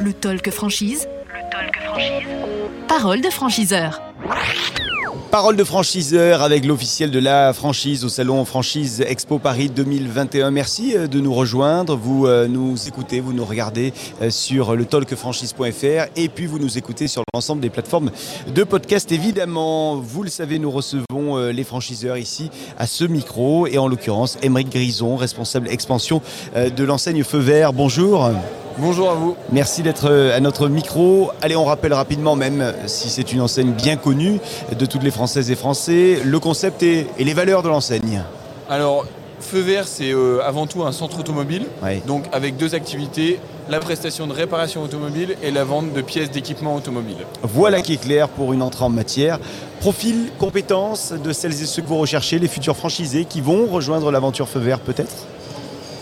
Le talk franchise. Le talk franchise. Parole de franchiseur. Parole de franchiseur avec l'officiel de la franchise au salon Franchise Expo Paris 2021. Merci euh, de nous rejoindre. Vous euh, nous écoutez, vous nous regardez euh, sur le talkfranchise.fr et puis vous nous écoutez sur l'ensemble des plateformes de podcast. Évidemment, vous le savez, nous recevons les franchiseurs ici à ce micro et en l'occurrence Émeric Grison, responsable expansion de l'enseigne Feu Vert. Bonjour. Bonjour à vous. Merci d'être à notre micro. Allez, on rappelle rapidement, même si c'est une enseigne bien connue de toutes les Françaises et Français, le concept et, les valeurs de l'enseigne. Alors, Feu Vert, c'est euh, avant tout un centre automobile, donc avec deux activités, la prestation de réparation automobile et la vente de pièces d'équipement automobile. Voilà qui est clair pour une entrée en matière. Profil, compétences de celles et ceux que vous recherchez, les futurs franchisés qui vont rejoindre l'aventure Feu Vert peut-être?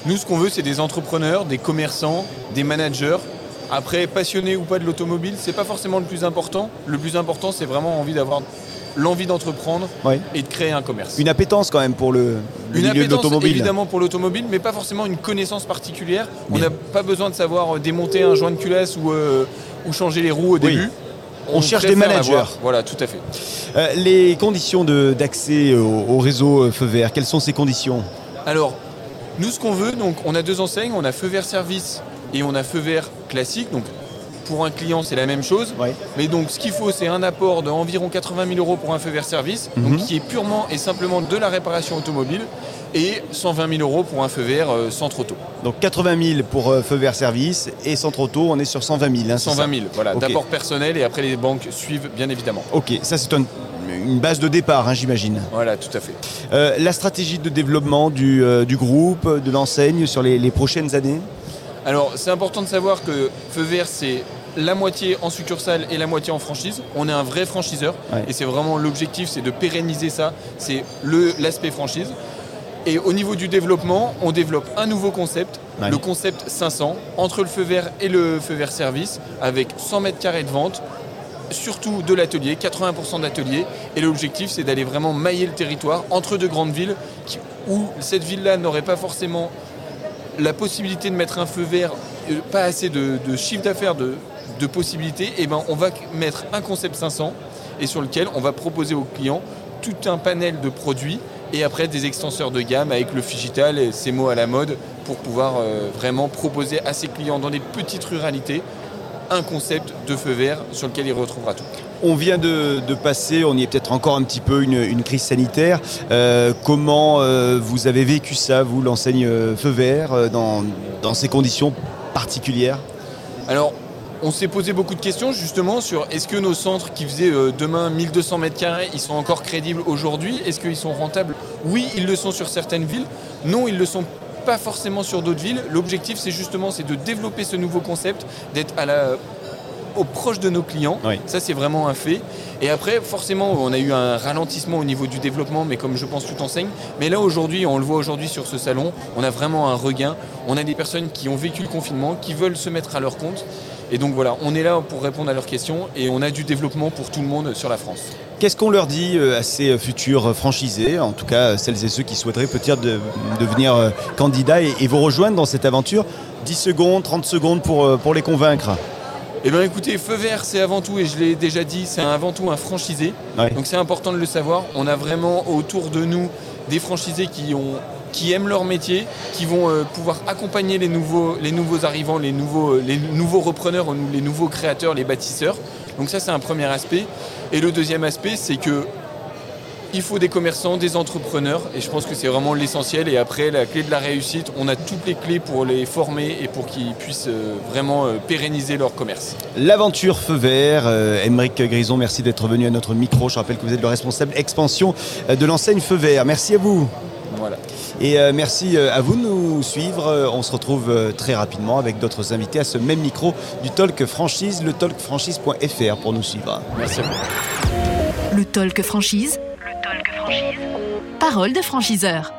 Nous, ce qu'on veut, c'est des entrepreneurs, des commerçants, des managers. Après, passionnés ou pas de l'automobile, c'est pas forcément le plus important. Le plus important, c'est vraiment envie d'avoir l'envie d'entreprendre et de créer un commerce. Une appétence quand même pour le, une milieu de l'automobile. Évidemment pour l'automobile, mais pas forcément une connaissance particulière. On n'a pas besoin de savoir démonter un joint de culasse ou, euh, ou changer les roues au début. On, cherche des managers. Voilà, tout à fait. Euh, les conditions d'accès au, au, réseau euh, Feu Vert, quelles sont ces conditions? Alors, nous, ce qu'on veut, donc, on a deux enseignes. On a feu vert service et on a feu vert classique. Donc, pour un client, c'est la même chose. Mais donc, ce qu'il faut, c'est un apport d'environ 80 000 euros pour un feu vert service, donc, mhm. qui est purement et simplement de la réparation automobile, et 120 000 euros pour un feu vert euh, centre auto. Donc 80 000 pour euh, feu vert service et centre auto, on est sur 120 000. 120 000, voilà. D'apport personnel et après les banques suivent, bien évidemment. Ok, ça c'est une base de départ, hein, j'imagine. Voilà, tout à fait. Euh, la stratégie de développement du, groupe, de l'enseigne sur les, prochaines années? Alors, c'est important de savoir que Feu Vert, c'est la moitié en succursale et la moitié en franchise. On est un vrai franchiseur et c'est vraiment l'objectif, c'est de pérenniser ça. C'est l'aspect franchise. Et au niveau du développement, on développe un nouveau concept, le concept 500, entre le feu vert et le feu vert service, avec 100 mètres carrés de vente, surtout de l'atelier, 80% d'atelier. Et l'objectif, c'est d'aller vraiment mailler le territoire entre deux grandes villes où cette ville-là n'aurait pas forcément la possibilité de mettre un feu vert, euh, pas assez de, chiffre d'affaires, de, possibilités. Et eh ben, on va mettre un concept 500 et sur lequel on va proposer aux clients tout un panel de produits et après des extenseurs de gamme avec le digital et ces mots à la mode pour pouvoir euh, vraiment proposer à ses clients dans des petites ruralités un concept de feu vert sur lequel il retrouvera tout. On vient de, passer, on y est peut-être encore un petit peu, une, crise sanitaire. Euh, comment euh, vous avez vécu ça, vous, l'enseigne feu vert, dans, ces conditions particulières? Alors, on s'est posé beaucoup de questions justement sur est-ce que nos centres qui faisaient euh, demain 1200 mètres carrés, ils sont encore crédibles aujourd'hui? Est-ce qu'ils sont rentables? Oui, ils le sont sur certaines villes. Non, ils ne le sont pas forcément sur d'autres villes. L'objectif, c'est justement c'est de développer ce nouveau concept, d'être à la au proche de nos clients. Ça, c'est vraiment un fait. Et après, forcément, on a eu un ralentissement au niveau du développement, mais comme je pense tout enseigne. Mais là, aujourd'hui, on le voit aujourd'hui sur ce salon, on a vraiment un regain. On a des personnes qui ont vécu le confinement, qui veulent se mettre à leur compte. Et donc voilà, on est là pour répondre à leurs questions et on a du développement pour tout le monde sur la France. Qu'est-ce qu'on leur dit euh, à ces futurs franchisés, en tout cas celles et ceux qui souhaiteraient peut-être devenir euh, candidats et, vous rejoindre dans cette aventure? 10 secondes, 30 secondes pour, euh, pour les convaincre eh bien écoutez, Feu Vert, c'est avant tout, et je l'ai déjà dit, c'est avant tout un franchisé. Donc c'est important de le savoir. On a vraiment autour de nous des franchisés qui ont qui aiment leur métier, qui vont euh, pouvoir accompagner les nouveaux, les nouveaux arrivants, les nouveaux, euh, les nouveaux repreneurs, les nouveaux créateurs, les bâtisseurs. Donc ça c'est un premier aspect. Et le deuxième aspect c'est que il faut des commerçants, des entrepreneurs, et je pense que c'est vraiment l'essentiel. Et après, la clé de la réussite, on a toutes les clés pour les former et pour qu'ils puissent euh, vraiment pérenniser leur commerce. L'aventure Feu Vert, Émeric Grison, merci d'être venu à notre micro. Je rappelle que vous êtes le responsable expansion de l'enseigne Feu Vert. Merci à vous. Voilà. Et euh, merci euh, à vous de nous suivre. Euh, on se retrouve très rapidement avec d'autres invités à ce même micro du Talk Franchise, le talkfranchise.fr pour nous suivre. Merci à vous. Le Talk Franchise. Parole de franchiseur.